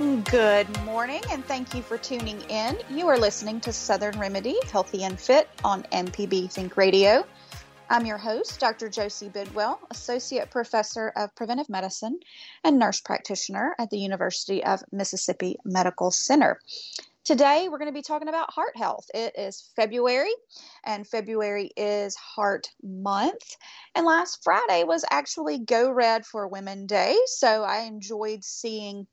Good morning, and thank you for tuning in. You are listening to Southern Remedy Healthy and Fit on MPB Think Radio. I'm your host, Dr. Josie Bidwell, Associate Professor of Preventive Medicine and Nurse Practitioner at the University of Mississippi Medical Center. Today, we're going to be talking about heart health. It is February, and February is Heart Month. And last Friday was actually Go Red for Women Day, so I enjoyed seeing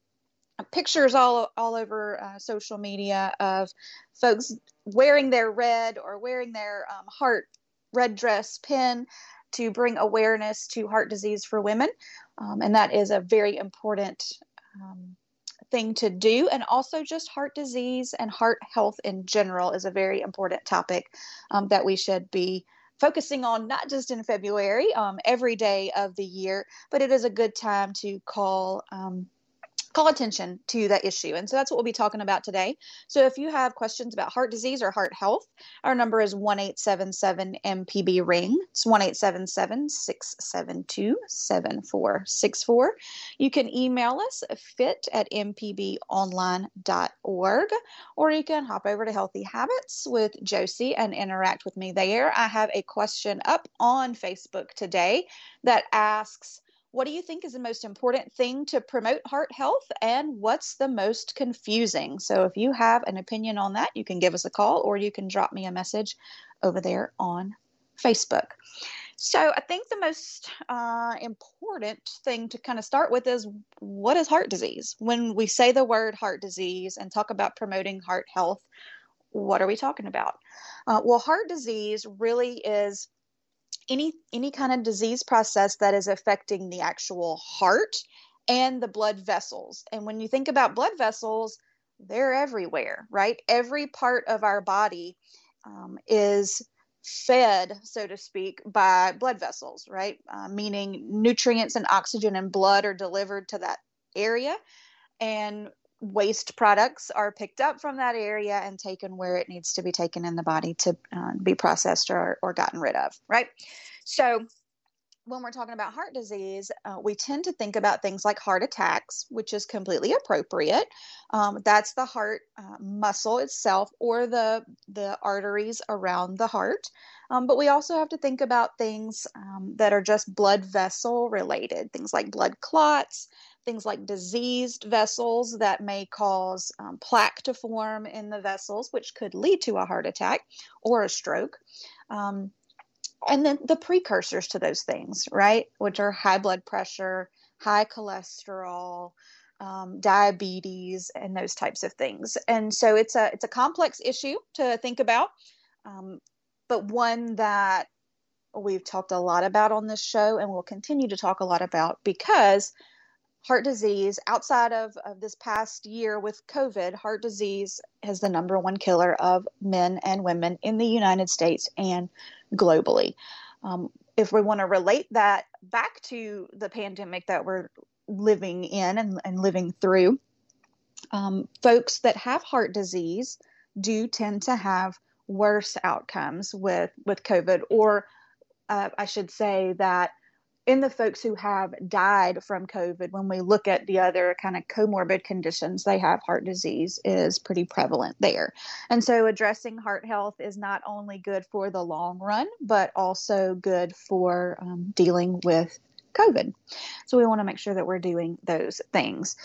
pictures all all over uh, social media of folks wearing their red or wearing their um, heart red dress pin to bring awareness to heart disease for women, um, and that is a very important um, thing to do. And also, just heart disease and heart health in general is a very important topic um, that we should be focusing on not just in February, um, every day of the year, but it is a good time to call um, call attention to that issue. And so that's what we'll be talking about today. So if you have questions about heart disease or heart health, our number is 1 MPB ring. It's 1 672 7464. You can email us fit at mpbonline.org or you can hop over to Healthy Habits with Josie and interact with me there. I have a question up on Facebook today that asks, what do you think is the most important thing to promote heart health and what's the most confusing? So, if you have an opinion on that, you can give us a call or you can drop me a message over there on Facebook. So, I think the most uh, important thing to kind of start with is what is heart disease? When we say the word heart disease and talk about promoting heart health, what are we talking about? Uh, well, heart disease really is any any kind of disease process that is affecting the actual heart and the blood vessels. And when you think about blood vessels, they're everywhere, right? Every part of our body um, is fed, so to speak, by blood vessels, right? Uh, meaning nutrients and oxygen and blood are delivered to that area. And waste products are picked up from that area and taken where it needs to be taken in the body to uh, be processed or, or gotten rid of, right? So, when we're talking about heart disease, uh, we tend to think about things like heart attacks, which is completely appropriate. Um, that's the heart uh, muscle itself or the the arteries around the heart. Um, but we also have to think about things um, that are just blood vessel related, things like blood clots, things like diseased vessels that may cause um, plaque to form in the vessels, which could lead to a heart attack or a stroke. Um, and then the precursors to those things, right, which are high blood pressure, high cholesterol, um, diabetes, and those types of things. And so it's a it's a complex issue to think about, um, but one that we've talked a lot about on this show and we'll continue to talk a lot about because heart disease outside of, of this past year with covid heart disease is the number one killer of men and women in the united states and globally. Um, if we want to relate that back to the pandemic that we're living in and, and living through um, folks that have heart disease do tend to have worse outcomes with with covid or uh, i should say that in the folks who have died from COVID, when we look at the other kind of comorbid conditions they have, heart disease is pretty prevalent there. And so, addressing heart health is not only good for the long run, but also good for um, dealing with COVID. So, we want to make sure that we're doing those things.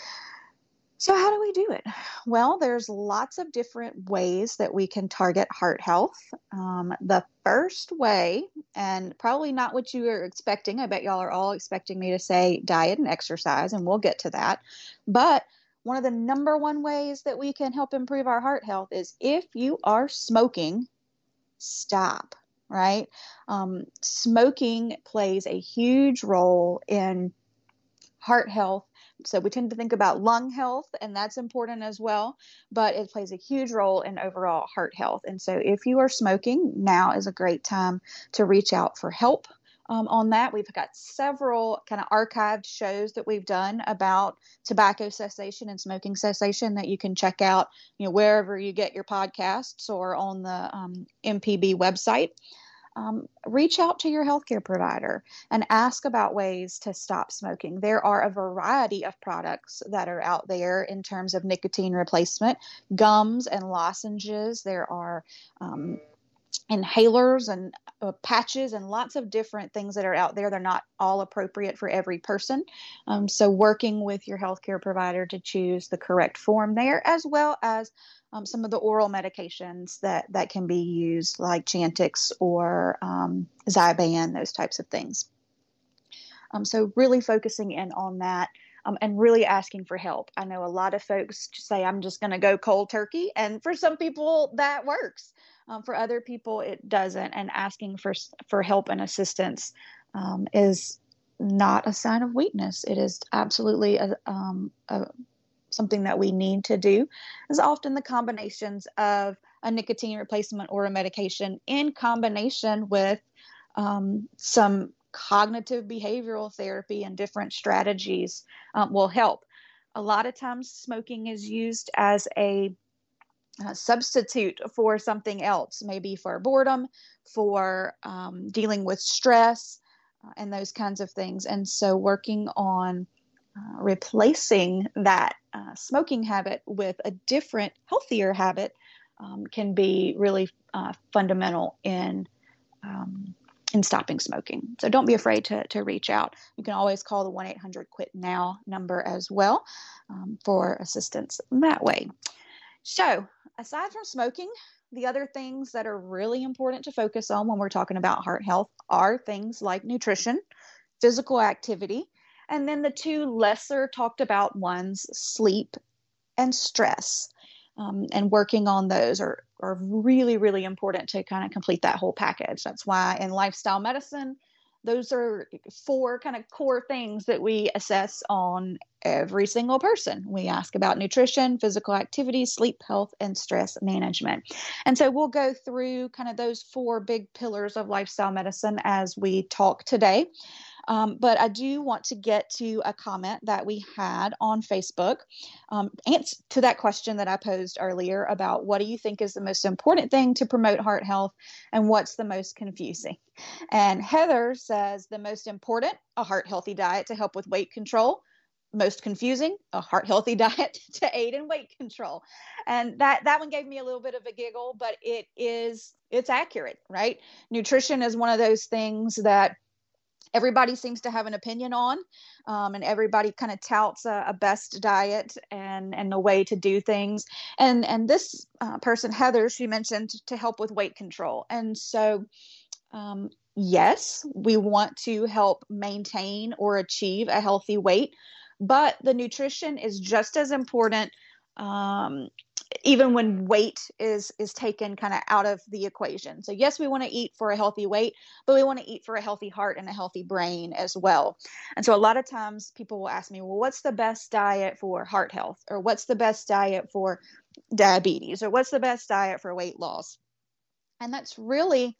So, how do we do it? Well, there's lots of different ways that we can target heart health. Um, the first way, and probably not what you are expecting, I bet y'all are all expecting me to say diet and exercise, and we'll get to that. But one of the number one ways that we can help improve our heart health is if you are smoking, stop, right? Um, smoking plays a huge role in heart health so we tend to think about lung health, and that's important as well, but it plays a huge role in overall heart health. And so if you are smoking, now is a great time to reach out for help. Um, on that. We've got several kind of archived shows that we've done about tobacco cessation and smoking cessation that you can check out, you know, wherever you get your podcasts or on the um, MPB website um, reach out to your healthcare provider and ask about ways to stop smoking. There are a variety of products that are out there in terms of nicotine replacement, gums and lozenges. There are um, inhalers and uh, patches and lots of different things that are out there. They're not all appropriate for every person. Um, so, working with your healthcare provider to choose the correct form there, as well as um, some of the oral medications that, that can be used, like Chantix or um, Zyban, those types of things. Um, so, really focusing in on that um, and really asking for help. I know a lot of folks say, I'm just going to go cold turkey. And for some people, that works. Um, for other people, it doesn't. And asking for, for help and assistance um, is not a sign of weakness. It is absolutely a, um, a something that we need to do is often the combinations of a nicotine replacement or a medication in combination with um, some cognitive behavioral therapy and different strategies um, will help. A lot of times, smoking is used as a substitute for something else, maybe for boredom, for um, dealing with stress, uh, and those kinds of things. And so, working on uh, replacing that uh, smoking habit with a different, healthier habit um, can be really uh, fundamental in um, in stopping smoking. So don't be afraid to, to reach out. You can always call the 1 800 Quit Now number as well um, for assistance that way. So, aside from smoking, the other things that are really important to focus on when we're talking about heart health are things like nutrition, physical activity, and then the two lesser talked about ones, sleep and stress. Um, and working on those are, are really, really important to kind of complete that whole package. That's why in lifestyle medicine, those are four kind of core things that we assess on every single person. We ask about nutrition, physical activity, sleep health, and stress management. And so we'll go through kind of those four big pillars of lifestyle medicine as we talk today. Um, but I do want to get to a comment that we had on Facebook um, answer to that question that I posed earlier about what do you think is the most important thing to promote heart health and what's the most confusing. And Heather says the most important, a heart healthy diet to help with weight control. Most confusing a heart healthy diet to aid in weight control. And that that one gave me a little bit of a giggle but it is it's accurate right? Nutrition is one of those things that everybody seems to have an opinion on um, and everybody kind of touts a, a, best diet and and a way to do things. And and this uh, person heather she mentioned to help with weight control. And so um, yes we want to help maintain or achieve a healthy weight but the nutrition is just as important um, even when weight is is taken kind of out of the equation. So yes, we want to eat for a healthy weight, but we want to eat for a healthy heart and a healthy brain as well. And so a lot of times people will ask me, "Well, what's the best diet for heart health or what's the best diet for diabetes or what's the best diet for weight loss?" And that's really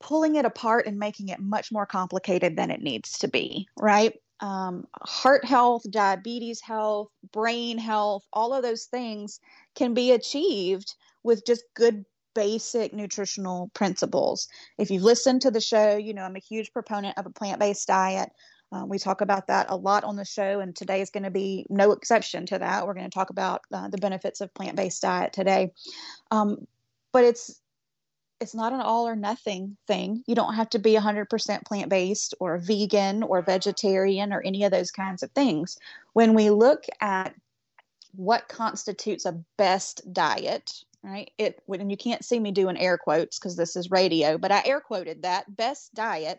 pulling it apart and making it much more complicated than it needs to be, right? Um, heart health, diabetes health, brain health, all of those things can be achieved with just good basic nutritional principles. If you've listened to the show, you know I'm a huge proponent of a plant based diet. Uh, we talk about that a lot on the show, and today is going to be no exception to that. We're going to talk about uh, the benefits of plant based diet today. Um, but it's it's not an all or nothing thing. You don't have to be 100% plant based or vegan or vegetarian or any of those kinds of things. When we look at what constitutes a best diet right it and you can't see me doing air quotes because this is radio but i air quoted that best diet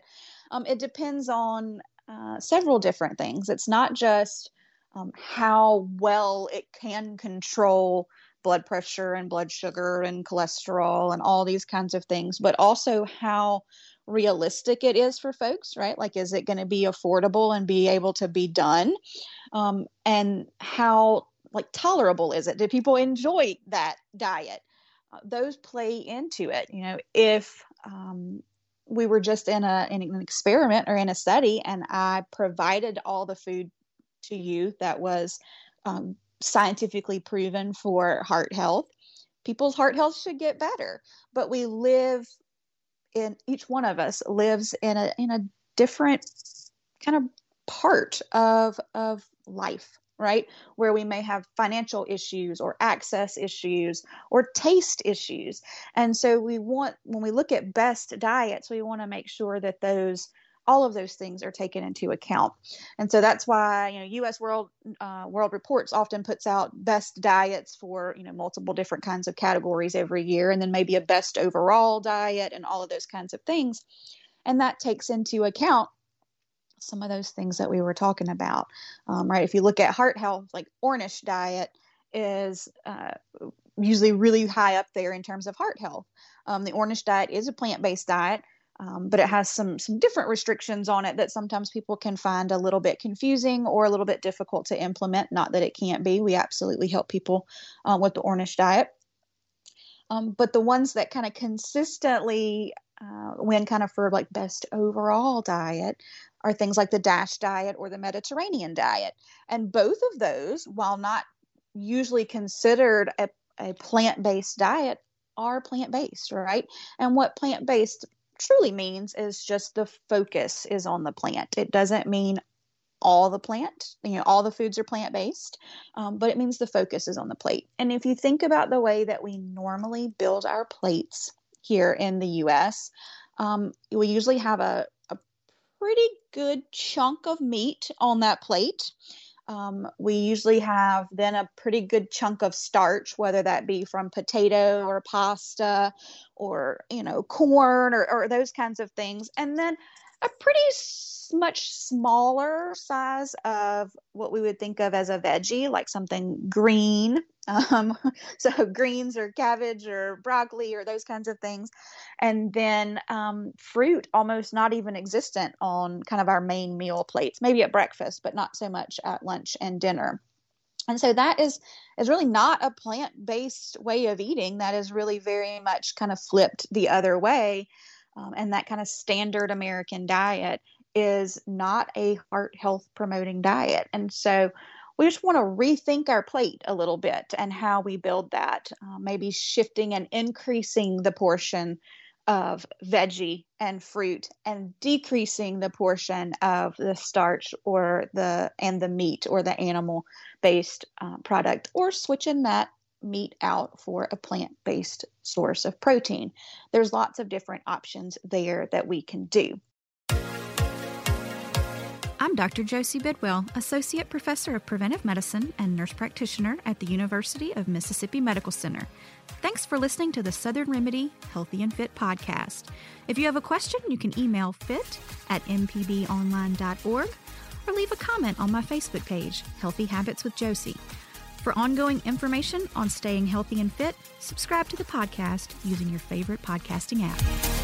um, it depends on uh, several different things it's not just um, how well it can control blood pressure and blood sugar and cholesterol and all these kinds of things but also how realistic it is for folks right? Like is it going to be affordable and be able to be done? Um, and how like tolerable is it? Do people enjoy that diet? Uh, those play into it you know? If um, we were just in a in an experiment or in a study and i provided all the food to you that was um, scientifically proven for heart health people's heart health should get better. But we live in each one of us lives in a in a different kind of part of of life right? Where we may have financial issues or access issues or taste issues. And so we want when we look at best diets we want to make sure that those all of those things are taken into account and so that's why you know us world uh, world reports often puts out best diets for you know multiple different kinds of categories every year and then maybe a best overall diet and all of those kinds of things and that takes into account some of those things that we were talking about, um, right? If you look at heart health, like Ornish diet is uh, usually really high up there in terms of heart health. Um, the Ornish diet is a plant-based diet, um, but it has some some different restrictions on it that sometimes people can find a little bit confusing or a little bit difficult to implement. Not that it can't be. We absolutely help people uh, with the Ornish diet. Um, but the ones that kind of consistently uh, win kind of for like best overall diet are things like the DASH diet or the Mediterranean diet. And both of those, while not usually considered a, a plant based diet, are plant based, right? And what plant based truly means is just the focus is on the plant. It doesn't mean all the plant, you know, all the foods are plant based, um, but it means the focus is on the plate. And if you think about the way that we normally build our plates here in the US, um, we usually have a, pretty good chunk of meat on that plate. Um, we usually have then a pretty good chunk of starch, whether that be from potato or pasta or, you know, corn or, or those kinds of things. And then a pretty much smaller size of what we would think of as a veggie, like something green. Um, so greens or cabbage or broccoli or those kinds of things. And then um, fruit almost not even existent on kind of our main meal plates, maybe at breakfast, but not so much at lunch and dinner. And so that is is really not a plant-based way of eating. That is really very much kind of flipped the other way. Um, and that kind of standard American diet is not a heart health promoting diet. And so we just want to rethink our plate a little bit and how we build that, uh, maybe shifting and increasing the portion of veggie and fruit and decreasing the portion of the starch or the and the meat or the animal based uh, product or switching that meat out for a plant based source of protein. There's lots of different options there that we can do. I'm Dr. Josie Bidwell, Associate Professor of Preventive Medicine and Nurse Practitioner at the University of Mississippi Medical Center. Thanks for listening to the Southern Remedy Healthy and Fit podcast. If you have a question, you can email fit at mpbonline.org or leave a comment on my Facebook page, Healthy Habits with Josie. For ongoing information on staying healthy and fit, subscribe to the podcast using your favorite podcasting app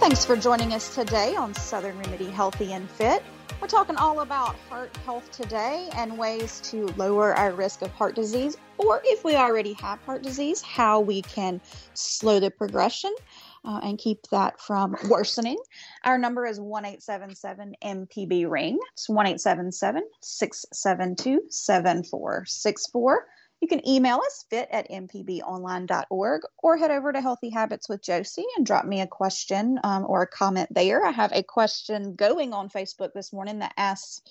Thanks for joining us today on Southern Remedy Healthy and Fit. We're talking all about heart health today and ways to lower our risk of heart disease, or if we already have heart disease, how we can slow the progression. uh, and keep that from worsening. Our number is 1 MPB ring. It's 1 672 7464. You can email us fit at mpbonline.org or head over to Healthy Habits with Josie and drop me a question um, or a comment there. I have a question going on Facebook this morning that asks,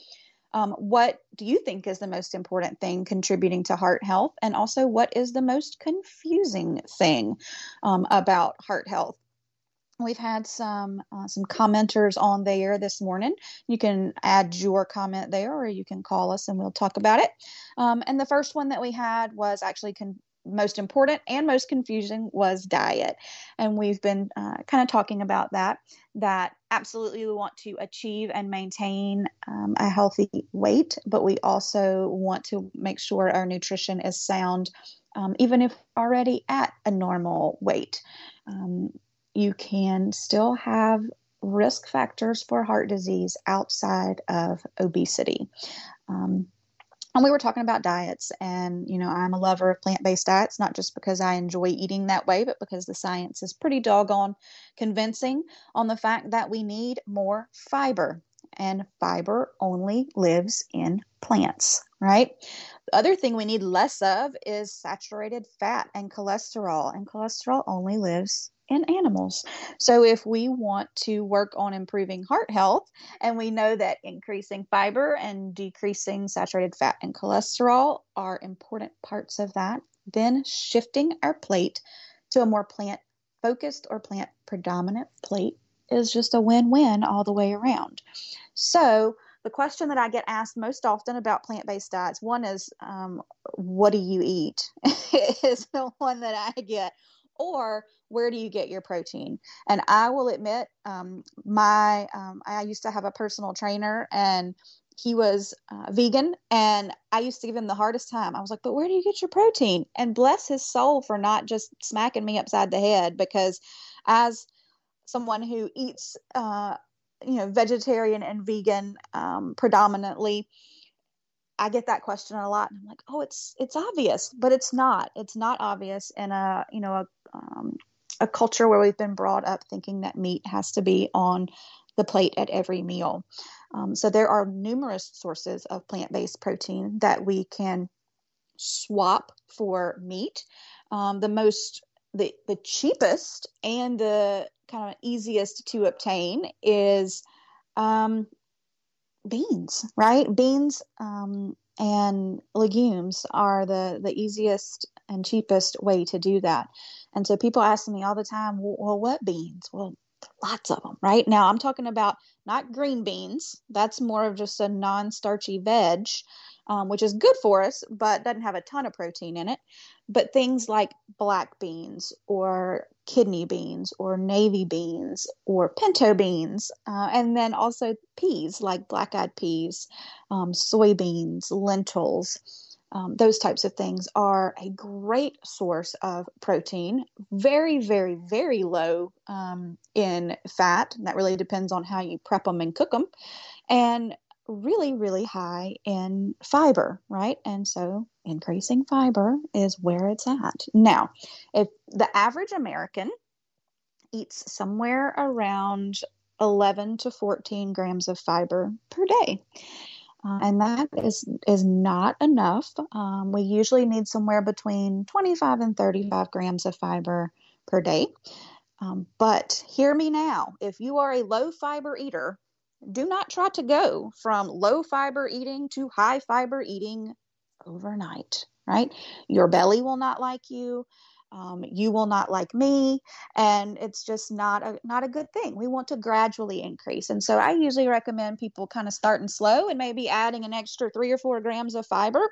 um, what do you think is the most important thing contributing to heart health? And also, what is the most confusing thing um, about heart health? We've had some uh, some commenters on there this morning. You can add your comment there, or you can call us and we'll talk about it. Um, and the first one that we had was actually con- most important and most confusing was diet, and we've been uh, kind of talking about that. That absolutely we want to achieve and maintain um, a healthy weight, but we also want to make sure our nutrition is sound, um, even if already at a normal weight. Um, you can still have risk factors for heart disease outside of obesity. Um, and we were talking about diets, and you know, I'm a lover of plant based diets, not just because I enjoy eating that way, but because the science is pretty doggone convincing on the fact that we need more fiber, and fiber only lives in plants, right? The other thing we need less of is saturated fat and cholesterol, and cholesterol only lives in animals. So, if we want to work on improving heart health, and we know that increasing fiber and decreasing saturated fat and cholesterol are important parts of that, then shifting our plate to a more plant focused or plant predominant plate is just a win win all the way around. So, the question that I get asked most often about plant based diets one is, um, What do you eat? is the one that I get or where do you get your protein? And I will admit, um, my um, I used to have a personal trainer, and he was uh, vegan, and I used to give him the hardest time. I was like, "But where do you get your protein?" And bless his soul for not just smacking me upside the head, because as someone who eats, uh, you know, vegetarian and vegan um, predominantly, I get that question a lot, and I'm like, oh, it's it's obvious, but it's not. It's not obvious in a you know a um, a culture where we've been brought up thinking that meat has to be on the plate at every meal. Um, so there are numerous sources of plant-based protein that we can swap for meat. Um, the most the the cheapest and the kind of easiest to obtain is um, beans, right? Beans um, and legumes are the the easiest and cheapest way to do that. And so people ask me all the time, well, what beans? Well, lots of them, right? Now I'm talking about not green beans. That's more of just a non starchy veg um, which is good for us, but doesn't have a ton of protein in it. But things like black beans or kidney beans or navy beans or pinto beans, uh, and then also peas like black eyed peas, um, soybeans, lentils. Um, those types of things are a great source of protein. Very, very, very low um, in fat. That really depends on how you prep them and cook them. And really, really high in fiber, right? And so increasing fiber is where it's at. Now, if the average American eats somewhere around 11 to 14 grams of fiber per day. Uh, and that is is not enough. Um, we usually need somewhere between 25 and 35 grams of fiber per day. Um, but hear me now: if you are a low fiber eater, do not try to go from low fiber eating to high fiber eating overnight, right? Your belly will not like you. Um, you will not like me and it's just not a not a good thing we want to gradually increase and so i usually recommend people kind of starting slow and maybe adding an extra three or four grams of fiber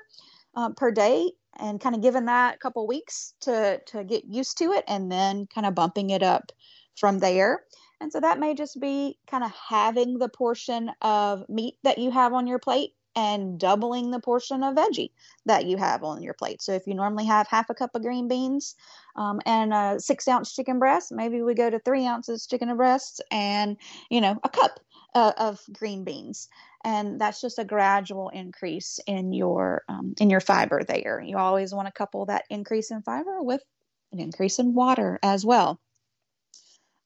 uh, per day and kind of giving that a couple weeks to to get used to it and then kind of bumping it up from there and so that may just be kind of having the portion of meat that you have on your plate and doubling the portion of veggie that you have on your plate. So if you normally have half a cup of green beans um, and a six ounce chicken breast, maybe we go to three ounces chicken breasts and you know a cup uh, of green beans, and that's just a gradual increase in your um, in your fiber there. You always want to couple that increase in fiber with an increase in water as well.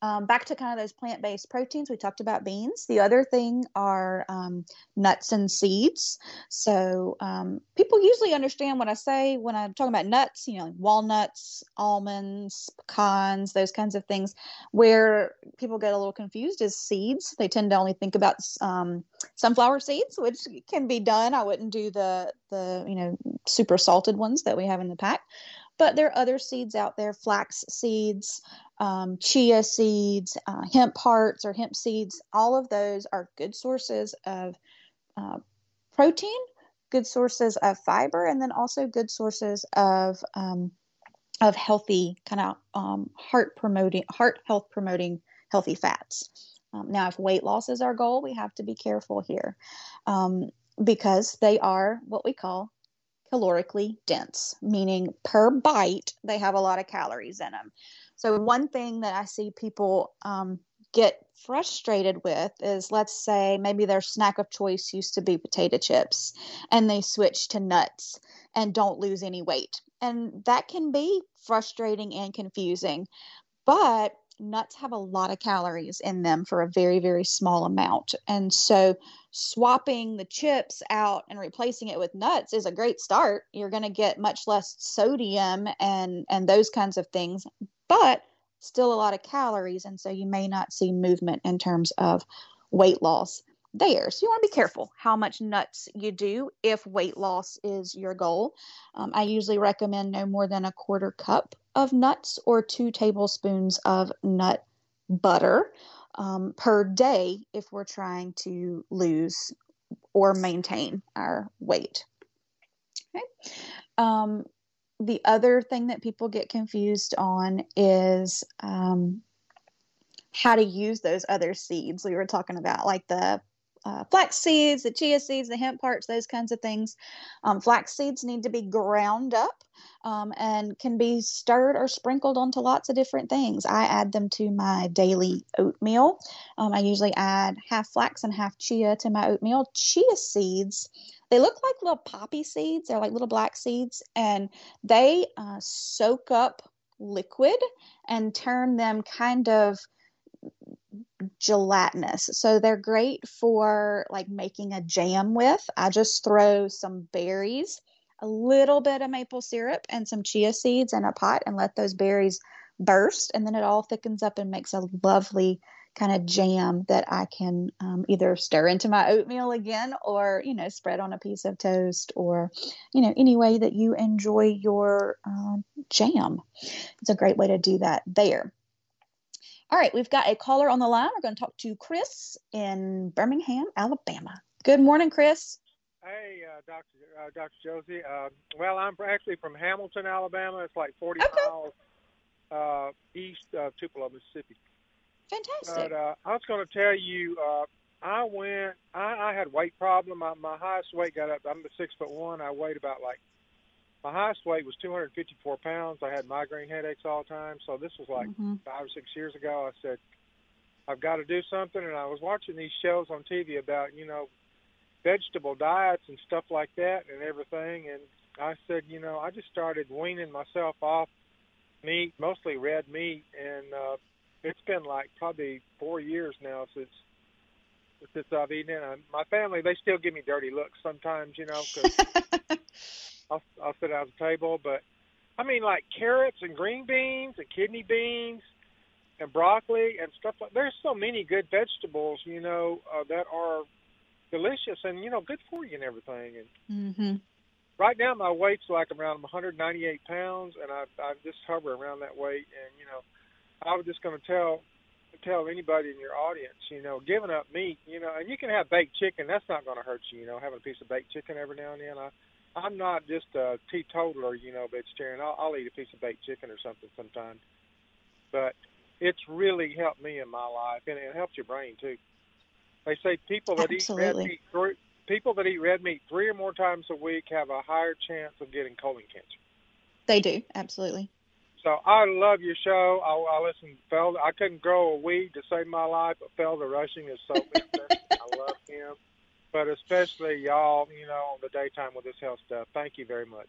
Um, back to kind of those plant based proteins, we talked about beans. The other thing are um, nuts and seeds. So um, people usually understand what I say when I'm talking about nuts, you know, walnuts, almonds, pecans, those kinds of things. Where people get a little confused is seeds. They tend to only think about um, sunflower seeds, which can be done. I wouldn't do the the you know super salted ones that we have in the pack. But there are other seeds out there, flax seeds, um, chia seeds, uh, hemp hearts or hemp seeds. All of those are good sources of uh, protein, good sources of fiber, and then also good sources of um, of healthy kind of um, heart promoting, heart health promoting healthy fats. Um, now, if weight loss is our goal, we have to be careful here um, because they are what we call calorically dense, meaning per bite, they have a lot of calories in them. So, one thing that I see people um, get frustrated with is let's say maybe their snack of choice used to be potato chips and they switch to nuts and don't lose any weight. And that can be frustrating and confusing. But nuts have a lot of calories in them for a very, very small amount. And so swapping the chips out and replacing it with nuts is a great start. You're going to get much less sodium and, and those kinds of things, but still a lot of calories. And so you may not see movement in terms of weight loss there. So you want to be careful how much nuts you do if weight loss is your goal. Um, I usually recommend no more than a quarter cup of nuts or two tablespoons of nut butter um, per day if we're trying to lose or maintain our weight. Okay. Um, the other thing that people get confused on is um, how to use those other seeds we were talking about, like the uh, flax seeds, the chia seeds, the hemp hearts, those kinds of things. Um, flax seeds need to be ground up um, and can be stirred or sprinkled onto lots of different things. I add them to my daily oatmeal. Um, I usually add half flax and half chia to my oatmeal. Chia seeds, they look like little poppy seeds. They're like little black seeds, and they uh, soak up liquid and turn them kind of gelatinous. So they're great for like making a jam with. I just throw some berries, a little bit of maple syrup, and some chia seeds in a pot and let those berries burst. And then it all thickens up and makes a lovely kind of jam that I can um, either stir into my oatmeal again or, you know, spread on a piece of toast or, you know, any way that you enjoy your uh, jam. It's a great way to do that there. All right, we've got a caller on the line. We're going to talk to Chris in Birmingham, Alabama. Good morning, Chris. Hey, uh, Dr. Uh, Dr. Josie. Uh, well, I'm actually from Hamilton, Alabama. It's like 40 okay. miles uh, east of Tupelo, Mississippi. Fantastic. But uh, I was going to tell you, uh, I went. I, I had weight problem. My, my highest weight got up. I'm a six foot one. I weighed about like my highest weight was 254 pounds. I had migraine headaches all the time. So this was like mm-hmm. five or six years ago. I said, I've got to do something. And I was watching these shows on TV about, you know, vegetable diets and stuff like that and everything. And I said, you know, I just started weaning myself off meat, mostly red meat. And uh, it's been like probably four years now since since I've eaten it. And my family, they still give me dirty looks sometimes, you know, because I'll, I'll sit at the table. But I mean, like carrots and green beans and kidney beans and broccoli and stuff like. There's so many good vegetables, you know, uh, that are delicious and you know good for you and everything. And mm-hmm. right now, my weight's like around 198 pounds, and I I just hover around that weight. And you know, I was just going to tell tell anybody in your audience, you know, giving up meat, you know, and you can have baked chicken. That's not going to hurt you, you know, having a piece of baked chicken every now and then. I I'm not just a teetotaler, you know, vegetarian. I'll, I'll eat a piece of baked chicken or something sometimes. But it's really helped me in my life, and it helps your brain too. They say people that Absolutely. eat red meat, three, people that eat red meat three or more times a week have a higher chance of getting colon cancer. They do, absolutely. So I love your show. I, I listen. Felder, I couldn't grow a weed to save my life, but Felder Rushing is so interesting. I love him but especially y'all, you know, on the daytime with this health stuff. Thank you very much.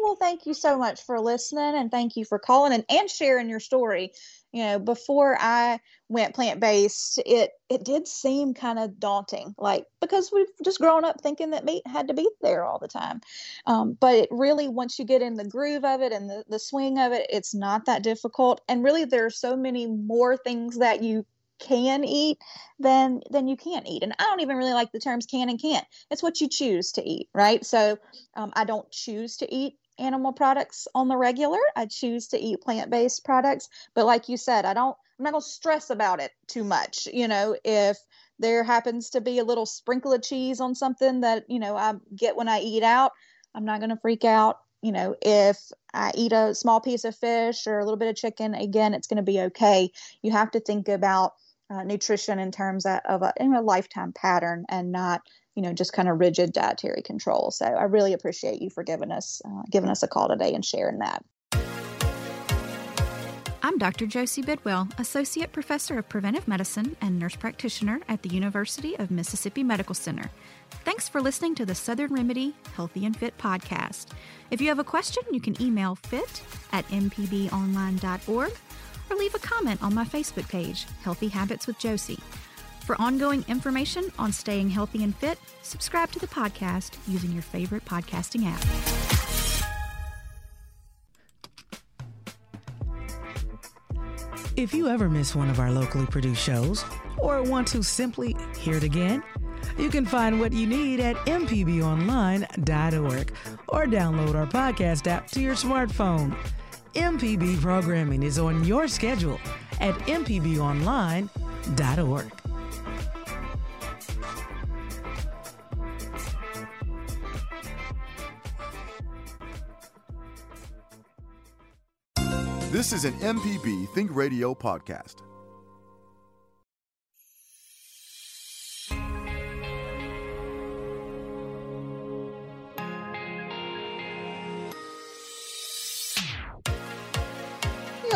Well, thank you so much for listening and thank you for calling and, and sharing your story. You know, before I went plant based, it it did seem kind of daunting, like because we've just grown up thinking that meat had to be there all the time. Um, but it really, once you get in the groove of it and the, the swing of it, it's not that difficult. And really, there are so many more things that you can eat than than you can't eat and i don't even really like the terms can and can't it's what you choose to eat right so um, i don't choose to eat animal products on the regular. I choose to eat plant based products. But like you said, I don't, I'm not going to stress about it too much. You know, if there happens to be a little sprinkle of cheese on something that, you know, I get when I eat out, I'm not going to freak out. You know, if I eat a small piece of fish or a little bit of chicken, again, it's going to be okay. You have to think about uh, nutrition in terms of, a, a lifetime pattern and not you know just kind of rigid dietary control so i really appreciate you for giving us uh, giving us a call today and sharing that I'm Dr. Josie Bidwell, Associate Professor of Preventive Medicine and Nurse Practitioner at the University of Mississippi Medical Center. Thanks for listening to the Southern Remedy Healthy and Fit podcast. If you have a question, you can email fit at mpbonline.org or leave a comment on my Facebook page, Healthy Habits with Josie. For ongoing information on staying healthy and fit, subscribe to the podcast using your favorite podcasting app. If you ever miss one of our locally produced shows or want to simply hear it again, you can find what you need at mpbonline.org or download our podcast app to your smartphone. MPB programming is on your schedule at mpbonline.org. This is an MPB Think Radio podcast.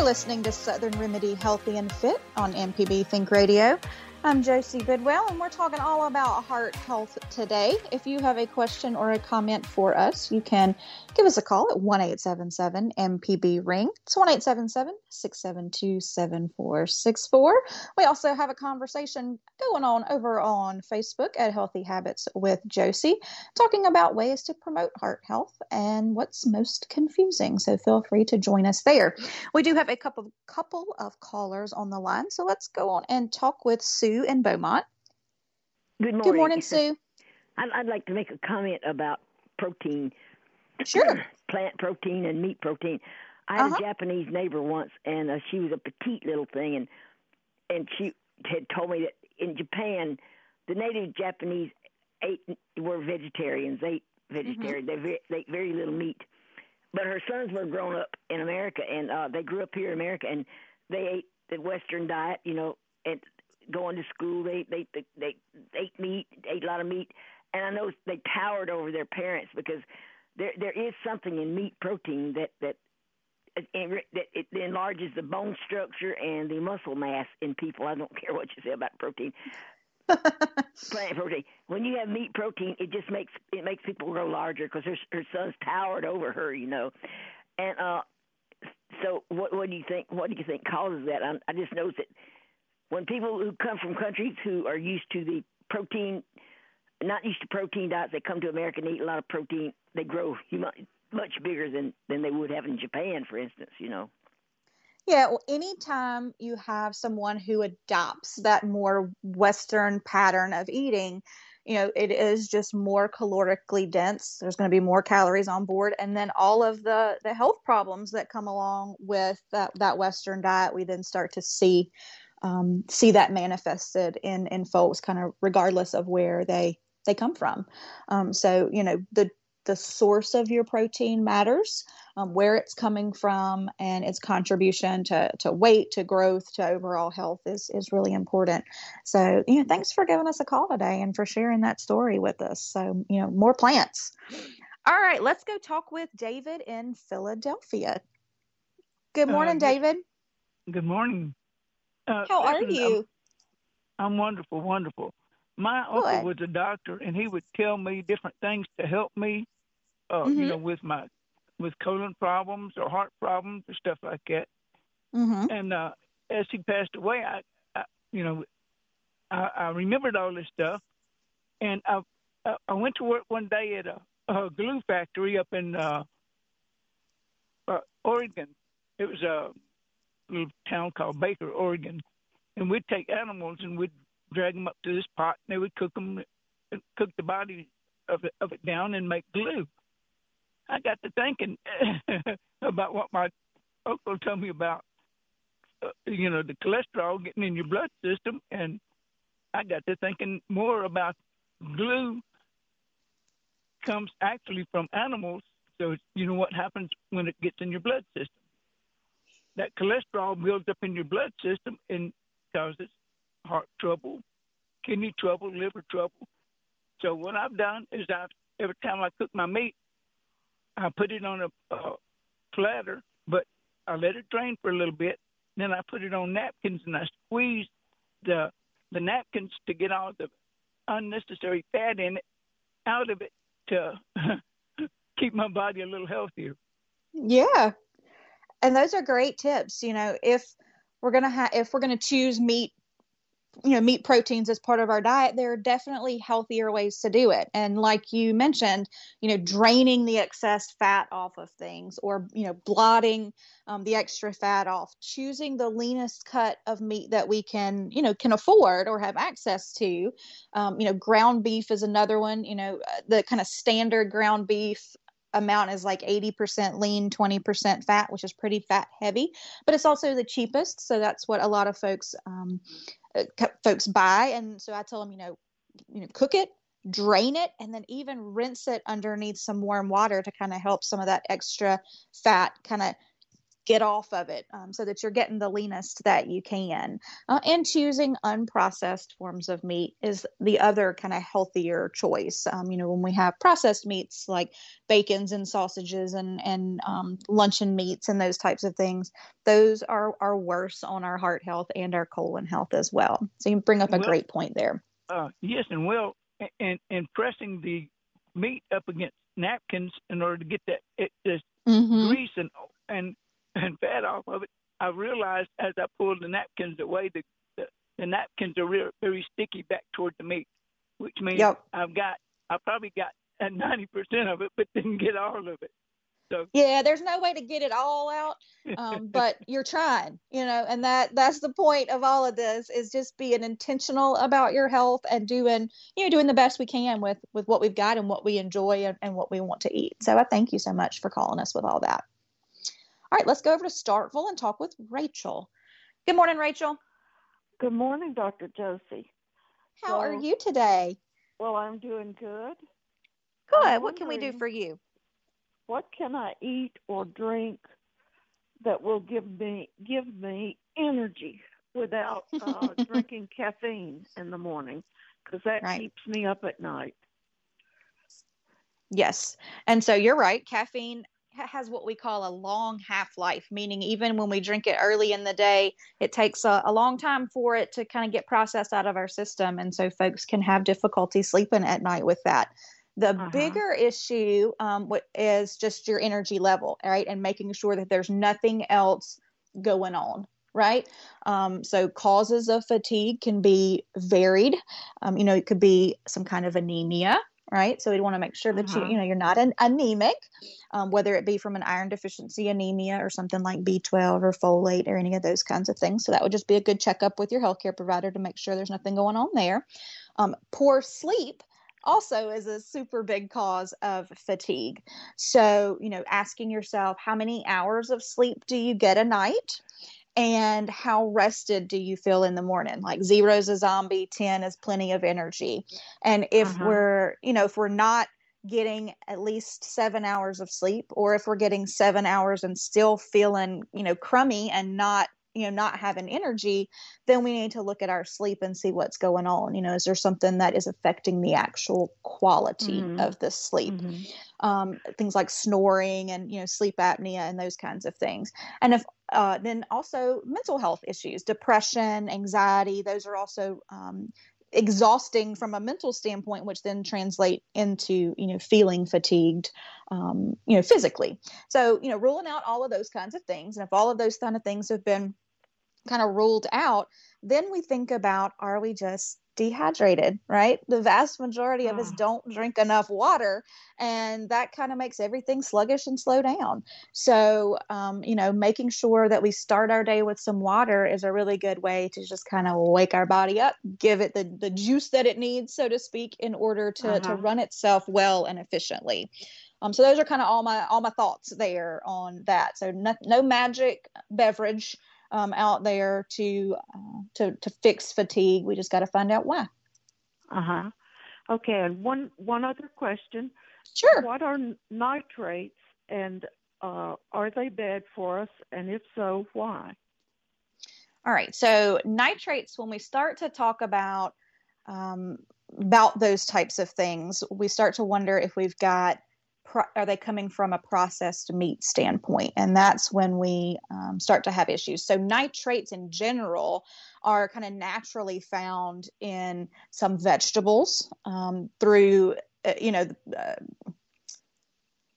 Listening to Southern Remedy Healthy and Fit on MPB Think Radio. I'm Josie Bidwell, and we're talking all about heart health today. If you have a question or a comment for us, you can give us a call at 1 877 MPB Ring. It's 1 877 672 7464. We also have a conversation going on over on Facebook at Healthy Habits with Josie, talking about ways to promote heart health and what's most confusing. So feel free to join us there. We do have a couple, couple of callers on the line, so let's go on and talk with Sue Sue in Beaumont. Good morning. Good morning, Sue. I'd, I'd like to make a comment about protein. Sure. Plant protein and meat protein. I had Uh-huh. a Japanese neighbor once, and uh, she was a petite little thing, and and she had told me that in Japan, the native Japanese ate were vegetarians. They ate vegetarian. They they ate very little meat. But her sons were grown up in America, and uh, they grew up here in America, and they ate the Western diet, you know, and going to school, they they they, they ate meat, ate a lot of meat, and I know they towered over their parents because there there is something in meat protein that that it, that it enlarges the bone structure and the muscle mass in people. I don't care what you say about protein. Plant protein. When you have meat protein, it just makes it makes people grow larger because her her sons towered over her, you know, and uh, so what what do you think? What do you think causes that? I, I just noticed that when people who come from countries who are used to the protein, not used to protein diets, they come to America and eat a lot of protein. They grow much bigger than than they would have in Japan, for instance. You know. Yeah, well, anytime you have someone who adopts that more Western pattern of eating, you know, it is just more calorically dense. There's going to be more calories on board, and then all of the the health problems that come along with that that Western diet, we then start to see um, see that manifested in in folks, kind of regardless of where they they come from. Um, so you know the the source of your protein matters, um, where it's coming from, and its contribution to, to weight, to growth, to overall health is, is really important. So, you know, thanks for giving us a call today and for sharing that story with us. So, you know, more plants. All right, let's go talk with David in Philadelphia. Good morning, Uh, David. Good morning. Uh, How are you? I'm, I'm wonderful, wonderful. My Good. uncle was a doctor, and he would tell me different things to help me, uh, Mhm. you know, with my with colon problems or heart problems or stuff like that. Mm-hmm. And uh, as he passed away, I, I you know, I, I remembered all this stuff, and I I went to work one day at a, a glue factory up in uh, uh, Oregon. It was a little town called Baker, Oregon, and we'd take animals and we'd drag them up to this pot, and they would cook them, cook the body of it, of it down, and make glue. I got to thinking about what my uncle told me about, uh, you know, the cholesterol getting in your blood system, and I got to thinking more about glue comes actually from animals. So you know what happens when it gets in your blood system. That cholesterol builds up in your blood system and causes heart trouble, kidney trouble, liver trouble. So what I've done is I every time I cook my meat, I put it on a uh, platter, but I let it drain for a little bit. Then I put it on napkins and I squeeze the the napkins to get all the unnecessary fat in it out of it to keep my body a little healthier. Yeah. And those are great tips. You know, if we're to have, if we're to choose meat you know meat proteins as part of our diet there are definitely healthier ways to do it and like you mentioned you know draining the excess fat off of things or you know blotting um, the extra fat off choosing the leanest cut of meat that we can you know can afford or have access to um, you know ground beef is another one you know uh, the kind of standard ground beef amount is like 80% lean, 20% fat, which is pretty fat heavy, but it's also the cheapest. So that's what a lot of folks um, uh, folks buy. And so I tell them, you know, you know, cook it, drain it, and then even rinse it underneath some warm water to kind of help some of that extra fat kind of get off of it um, so that you're getting the leanest that you can. Uh, and choosing unprocessed forms of meat is the other kind of healthier choice. Um, you know, when we have processed meats like bacons and sausages and, and um, luncheon meats and those types of things, those are, are worse on our heart health and our colon health as well. So you bring up a well, great point there. Uh, yes, and well, and, and pressing the meat up against napkins in order to get that it, this mm-hmm. grease and and and fat off of it, I realized as I pulled the napkins away, the the, the napkins are real, very sticky back toward the meat, which means yep. I've got I probably got ninety percent of it, but didn't get all of it. So yeah, there's no way to get it all out, um, but you're trying, you know, and that that's the point of all of this is just being intentional about your health and doing, you know, doing the best we can with with what we've got and what we enjoy and, and what we want to eat. So I thank you so much for calling us with all that. All right, let's go over to Starkville and talk with Rachel. Good morning, Rachel. Good morning, Dr. Josie. How so, are you today? Well, I'm doing good. Good. What can we do for you? What can I eat or drink that will give me give me energy without uh, drinking caffeine in the morning? Because that right. keeps me up at night. Yes. And so you're right. Caffeine has what we call a long half life, meaning even when we drink it early in the day, it takes a, a long time for it to kind of get processed out of our system. And so folks can have difficulty sleeping at night with that. The uh-huh. bigger issue um, is just your energy level, right? And making sure that there's nothing else going on right? Um, so causes of fatigue can be varied. Um, you know, it could be some kind of anemia, right? So we'd want to make sure that uh-huh. you you know you're not an anemic, um, whether it be from an iron deficiency anemia or something like B12 or folate or any of those kinds of things. So that would just be a good checkup with your healthcare provider to make sure there's nothing going on there. Um, poor sleep also is a super big cause of fatigue. So, you know, asking yourself how many hours of sleep do you get a night? And how rested do you feel in the morning like zero is a zombie 10 is plenty of energy and if uh-huh. we're you know if we're not getting at least seven hours of sleep or if we're getting seven hours and still feeling you know crummy and not you know not having energy then we need to look at our sleep and see what's going on you know is there something that is affecting the actual quality mm-hmm. of the sleep mm-hmm. um, things like snoring and you know sleep apnea and those kinds of things and if uh, then also mental health issues depression anxiety those are also um, exhausting from a mental standpoint, which then translate into you know feeling fatigued, um, you know physically. So you know ruling out all of those kinds of things, and if all of those kind of things have been kind of ruled out, then we think about are we just dehydrated, right? The vast majority of us ah. don't drink enough water, and that kind of makes everything sluggish and slow down. So, um, you know, making sure that we start our day with some water is a really good way to just kind of wake our body up, give it the, the juice that it needs, so to speak, in order to, uh-huh. to run itself well and efficiently. Um, so those are kind of all my all my thoughts there on that. So no, no magic beverage um, out there to uh, to to fix fatigue. We just got to find out why. Uh huh. Okay, and one one other question. Sure. What are nitrates, and uh, are they bad for us? And if so, why? All right. So nitrates, when we start to talk about um, about those types of things, we start to wonder if we've got pro- are they coming from a processed meat standpoint? And that's when we um, start to have issues. So nitrates in general are kind of naturally found in some vegetables um, through, uh, you know, uh,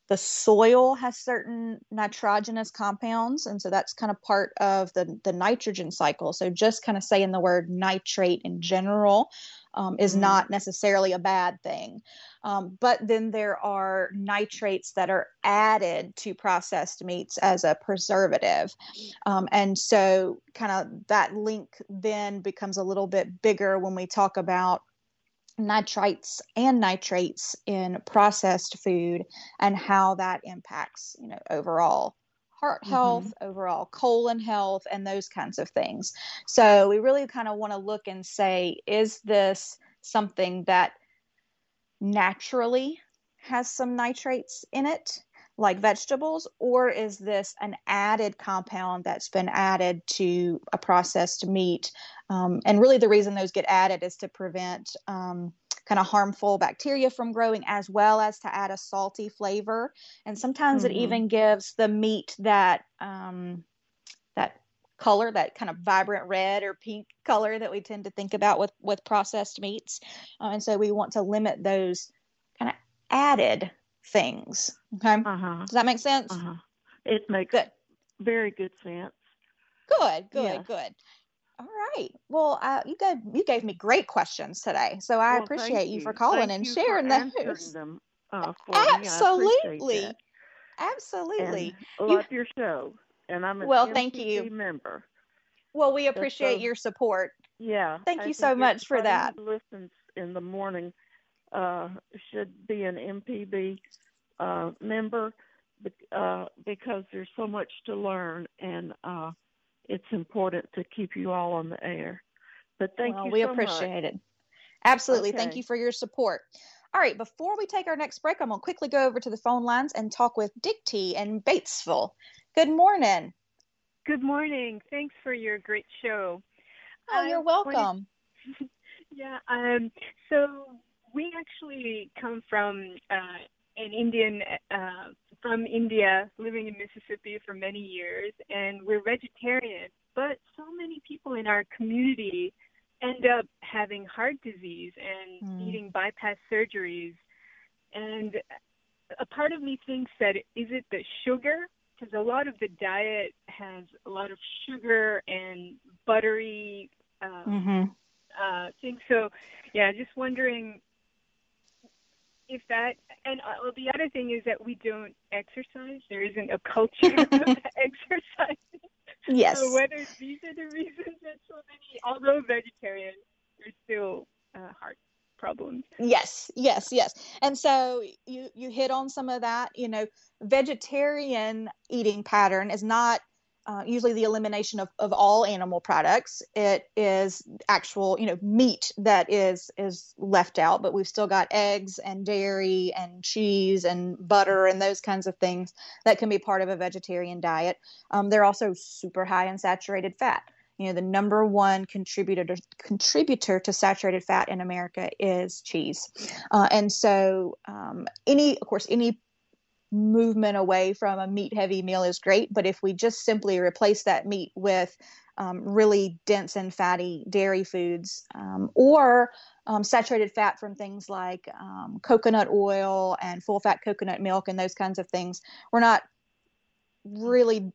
the soil has certain nitrogenous compounds and so that's kind of part of the, the nitrogen cycle so just kind of saying the word nitrate in general um, is mm-hmm. not necessarily a bad thing. Um, but then there are nitrates that are added to processed meats as a preservative. Um, and so, kind of that link then becomes a little bit bigger when we talk about nitrites and nitrates in processed food and how that impacts you know overall heart mm-hmm. health, mm-hmm. overall colon health, and those kinds of things. So we really kind of want to look and say, is this something that naturally has some nitrates in it? like vegetables, or is this an added compound that's been added to a processed meat? Um, and really, the reason those get added is to prevent um, kind of harmful bacteria from growing, as well as to add a salty flavor. And sometimes mm-hmm. it even gives the meat that um, that color, that kind of vibrant red or pink color that we tend to think about with with processed meats. Uh, and so we want to limit those kind of added things. Okay, uh-huh. does that make sense? Uh-huh. It makes good. very good sense. Good, good, yes. good. All right. Well, uh, you gave you gave me great questions today, so I well, appreciate you. you. for calling thank and sharing those. Them, uh, Absolutely. Absolutely. And love you, your show, and I'm a well. Thank you, member. Well, we appreciate your support. Yeah. Thank you so much for that. listens in the morning uh, should be an MPB uh, member uh, because there's so much to learn and uh, it's important to keep you all on the air. But thank well, you. We so appreciate much. it. Absolutely. Okay. Thank you for your support. All right, before we take our next break, I'm going to quickly go over to the phone lines and talk with Dick T in Batesville. Good morning. Good morning. Thanks for your great show. Oh, you're welcome. yeah. Um, so we actually come from uh, an Indian uh, from India, living in Mississippi for many years, and we're vegetarian. But so many people in our community end up having heart disease and mm. needing bypass surgeries. And a part of me thinks that is it the sugar? Because a lot of the diet has a lot of sugar and buttery um, mm-hmm. uh, things. So, yeah, just wondering if that and uh, the other thing is that we don't exercise there isn't a culture of exercise yes so whether these are the reasons that so many although vegetarian there's still uh, heart problems yes yes yes and so you you hit on some of that you know vegetarian eating pattern is not uh, usually the elimination of, of all animal products. It is actual, you know, meat that is is left out, but we've still got eggs and dairy and cheese and butter and those kinds of things that can be part of a vegetarian diet. Um, they're also super high in saturated fat. You know, the number one contributor to, contributor to saturated fat in America is cheese, uh, and so um, any, of course, any movement away from a meat heavy meal is great. But if we just simply replace that meat with um, really dense and fatty dairy foods um, or um, saturated fat from things like um, coconut oil and full fat coconut milk and those kinds of things, we're not really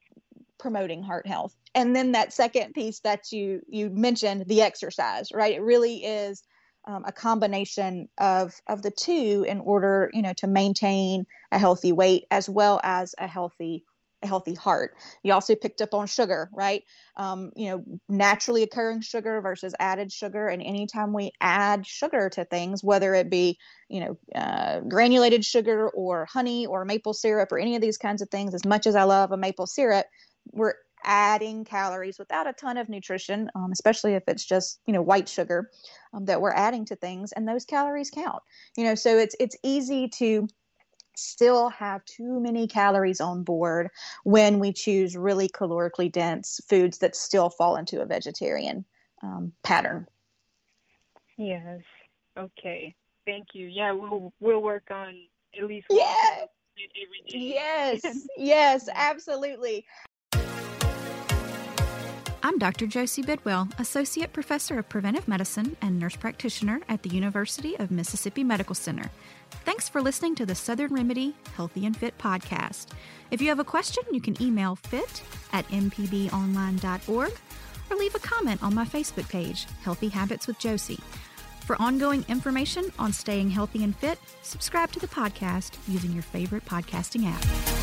promoting heart health. And then that second piece that you you mentioned, the exercise, right? It really is um, a combination of of the two in order, you know, to maintain a healthy weight as well as a healthy a healthy heart. You also picked up on sugar, right? Um, you know, naturally occurring sugar versus added sugar. And anytime we add sugar to things, whether it be, you know, uh, granulated sugar or honey or maple syrup or any of these kinds of things, as much as I love a maple syrup, we're adding calories without a ton of nutrition, um, especially if it's just you know white sugar um, that we're adding to things, and those calories count. You know, so it's it's easy to still have too many calories on board when we choose really calorically dense foods that still fall into a vegetarian um, pattern. Yes. Okay. Thank you. Yeah, we'll we'll work on at least yeah. every day. Yes. yes, absolutely. I'm Dr. Josie Bidwell, Associate Professor of Preventive Medicine and Nurse Practitioner at the University of Mississippi Medical Center. Thanks for listening to the Southern Remedy Healthy and Fit podcast. If you have a question, you can email fit at mpbonline.org or leave a comment on my Facebook page, Healthy Habits with Josie. For ongoing information on staying healthy and fit, subscribe to the podcast using your favorite podcasting app.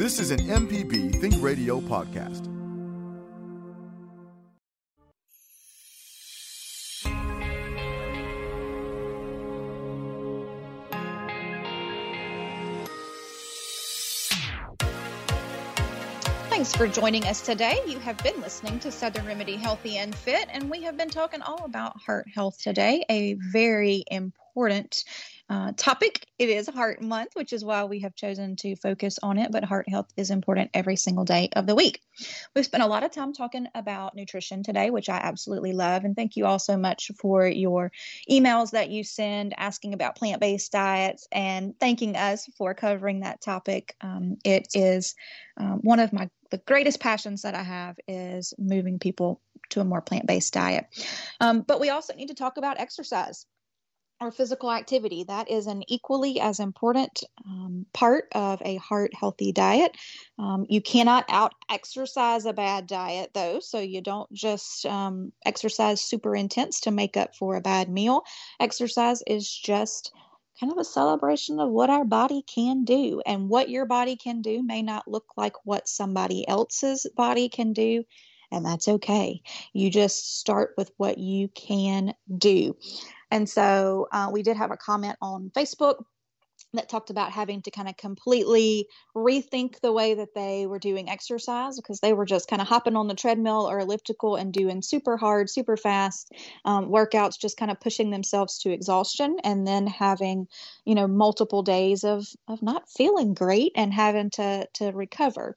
This is an MPB Think Radio podcast. Thanks for joining us today. You have been listening to Southern Remedy Healthy and Fit, and we have been talking all about heart health today, a very important uh, topic. It is Heart Month, which is why we have chosen to focus on it. But heart health is important every single day of the week. We've spent a lot of time talking about nutrition today, which I absolutely love. And thank you all so much for your emails that you send asking about plant based diets and thanking us for covering that topic. Um, it is um, one of my the greatest passions that I have is moving people to a more plant based diet. Um, but we also need to talk about exercise or physical activity. That is an equally as important um, part of a heart healthy diet. Um, you cannot out exercise a bad diet, though, so you don't just um, exercise super intense to make up for a bad meal. Exercise is just kind of a celebration of what our body can do, and what your body can do may not look like what somebody else's body can do. And that's okay. You just start with what you can do. And so uh, we did have a comment on Facebook that talked about having to kind of completely rethink the way that they were doing exercise because they were just kind of hopping on the treadmill or elliptical and doing super hard, super fast um, workouts, just kind of pushing themselves to exhaustion, and then having, you know, multiple days of of not feeling great and having to to recover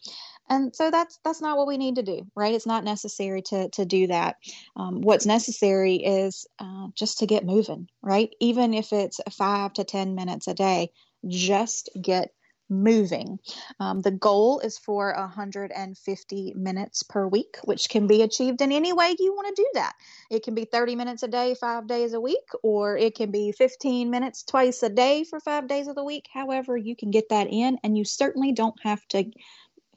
and so that's that's not what we need to do right it's not necessary to to do that um, what's necessary is uh, just to get moving right even if it's five to ten minutes a day just get moving. Um, the goal is for 150 minutes per week, which can be achieved in any way you want to do that. It can be 30 minutes a day, five days a week, or it can be 15 minutes twice a day for five days of the week. However, you can get that in, and you certainly don't have to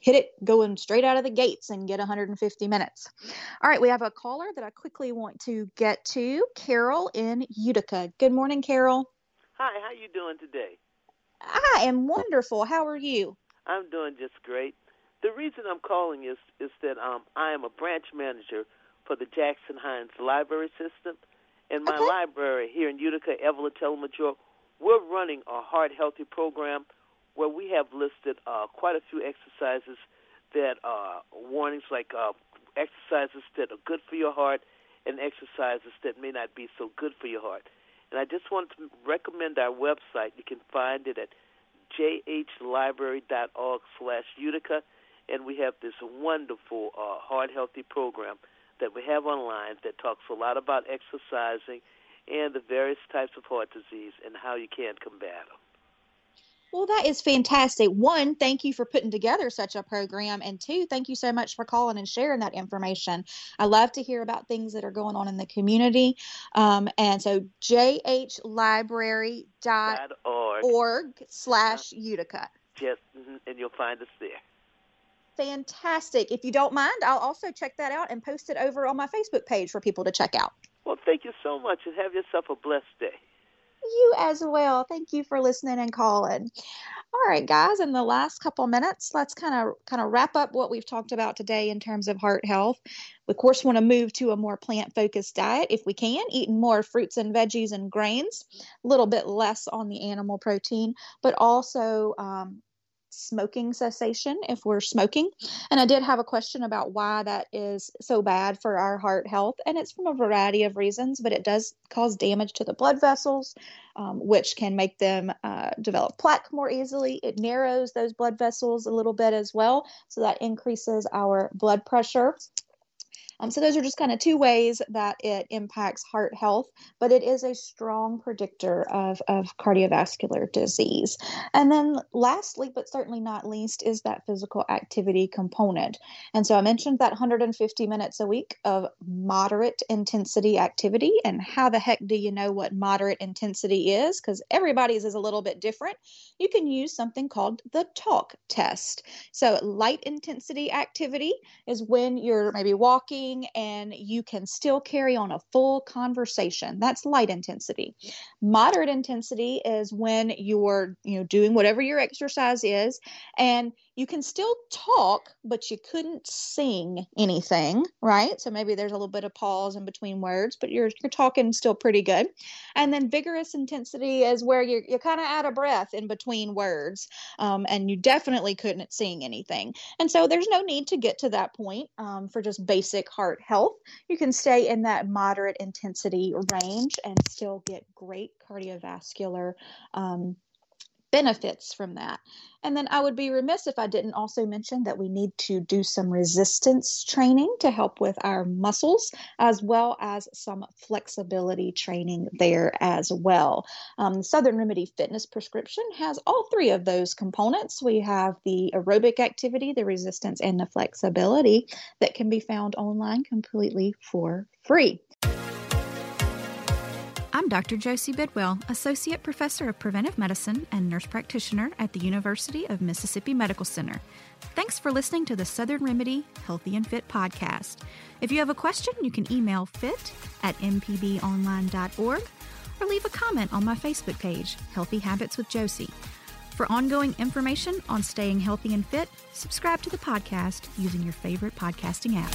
hit it going straight out of the gates and get 150 minutes. All right, we have a caller that I quickly want to get to, Carol in Utica. Good morning, Carol. Hi, how you doing today? I am wonderful. How are you? I'm doing just great. The reason I'm calling is is that um, I am a branch manager for the Jackson Hinds Library System, and my okay. library here in Utica, Evelyn Taylor Majure, we're running a heart healthy program where we have listed uh, quite a few exercises that are warnings like uh, exercises that are good for your heart and exercises that may not be so good for your heart. And I just want to recommend our website. You can find it at jhlibrary.org slash Utica. And we have this wonderful uh, heart healthy program that we have online that talks a lot about exercising and the various types of heart disease and how you can combat them. Well, that is fantastic. One, thank you for putting together such a program. And two, thank you so much for calling and sharing that information. I love to hear about things that are going on in the community. Um, and so jhlibrary.org slash Utica. Yes, mm-hmm, and you'll find us there. Fantastic. If you don't mind, I'll also check that out and post it over on my Facebook page for people to check out. Well, thank you so much and have yourself a blessed day. You as well. Thank you for listening and calling. All right, guys, in the last couple minutes, let's kind of kind of wrap up what we've talked about today in terms of heart health. We of course want to move to a more plant-focused diet if we can, eating more fruits and veggies and grains, a little bit less on the animal protein, but also um, smoking cessation if we're smoking. And I did have a question about why that is so bad for our heart health. And it's from a variety of reasons, but it does cause damage to the blood vessels, um, which can make them uh, develop plaque more easily. It narrows those blood vessels a little bit as well. So that increases our blood pressure. Um, so those are just kind of two ways that it impacts heart health, but it is a strong predictor of, of cardiovascular disease. And then lastly, but certainly not least, is that physical activity component. And so I mentioned that 150 minutes a week of moderate intensity activity. And how the heck do you know what moderate intensity is? Because everybody's is a little bit different. You can use something called the talk test. So light intensity activity is when you're maybe walking and you can still carry on a full conversation. That's light intensity. Moderate intensity is when you're, you know, doing whatever your exercise is and you can still talk, but you couldn't sing anything, right? So maybe there's a little bit of pause in between words, but you're you're talking still pretty good. And then vigorous intensity is where you're you're kind of out of breath in between words, um, and you definitely couldn't sing anything. And so there's no need to get to that point um, for just basic heart health. You can stay in that moderate intensity range and still get great cardiovascular um, benefits from that. And then I would be remiss if I didn't also mention that we need to do some resistance training to help with our muscles, as well as some flexibility training there as well. Um, Southern Remedy Fitness Prescription has all three of those components. We have the aerobic activity, the resistance, and the flexibility that can be found online completely for free. I'm Dr. Josie Bidwell, Associate Professor of Preventive Medicine and Nurse Practitioner at the University of Mississippi Medical Center. Thanks for listening to the Southern Remedy Healthy and Fit podcast. If you have a question, you can email fit at mpbonline.org or leave a comment on my Facebook page, Healthy Habits with Josie. For ongoing information on staying healthy and fit, subscribe to the podcast using your favorite podcasting app.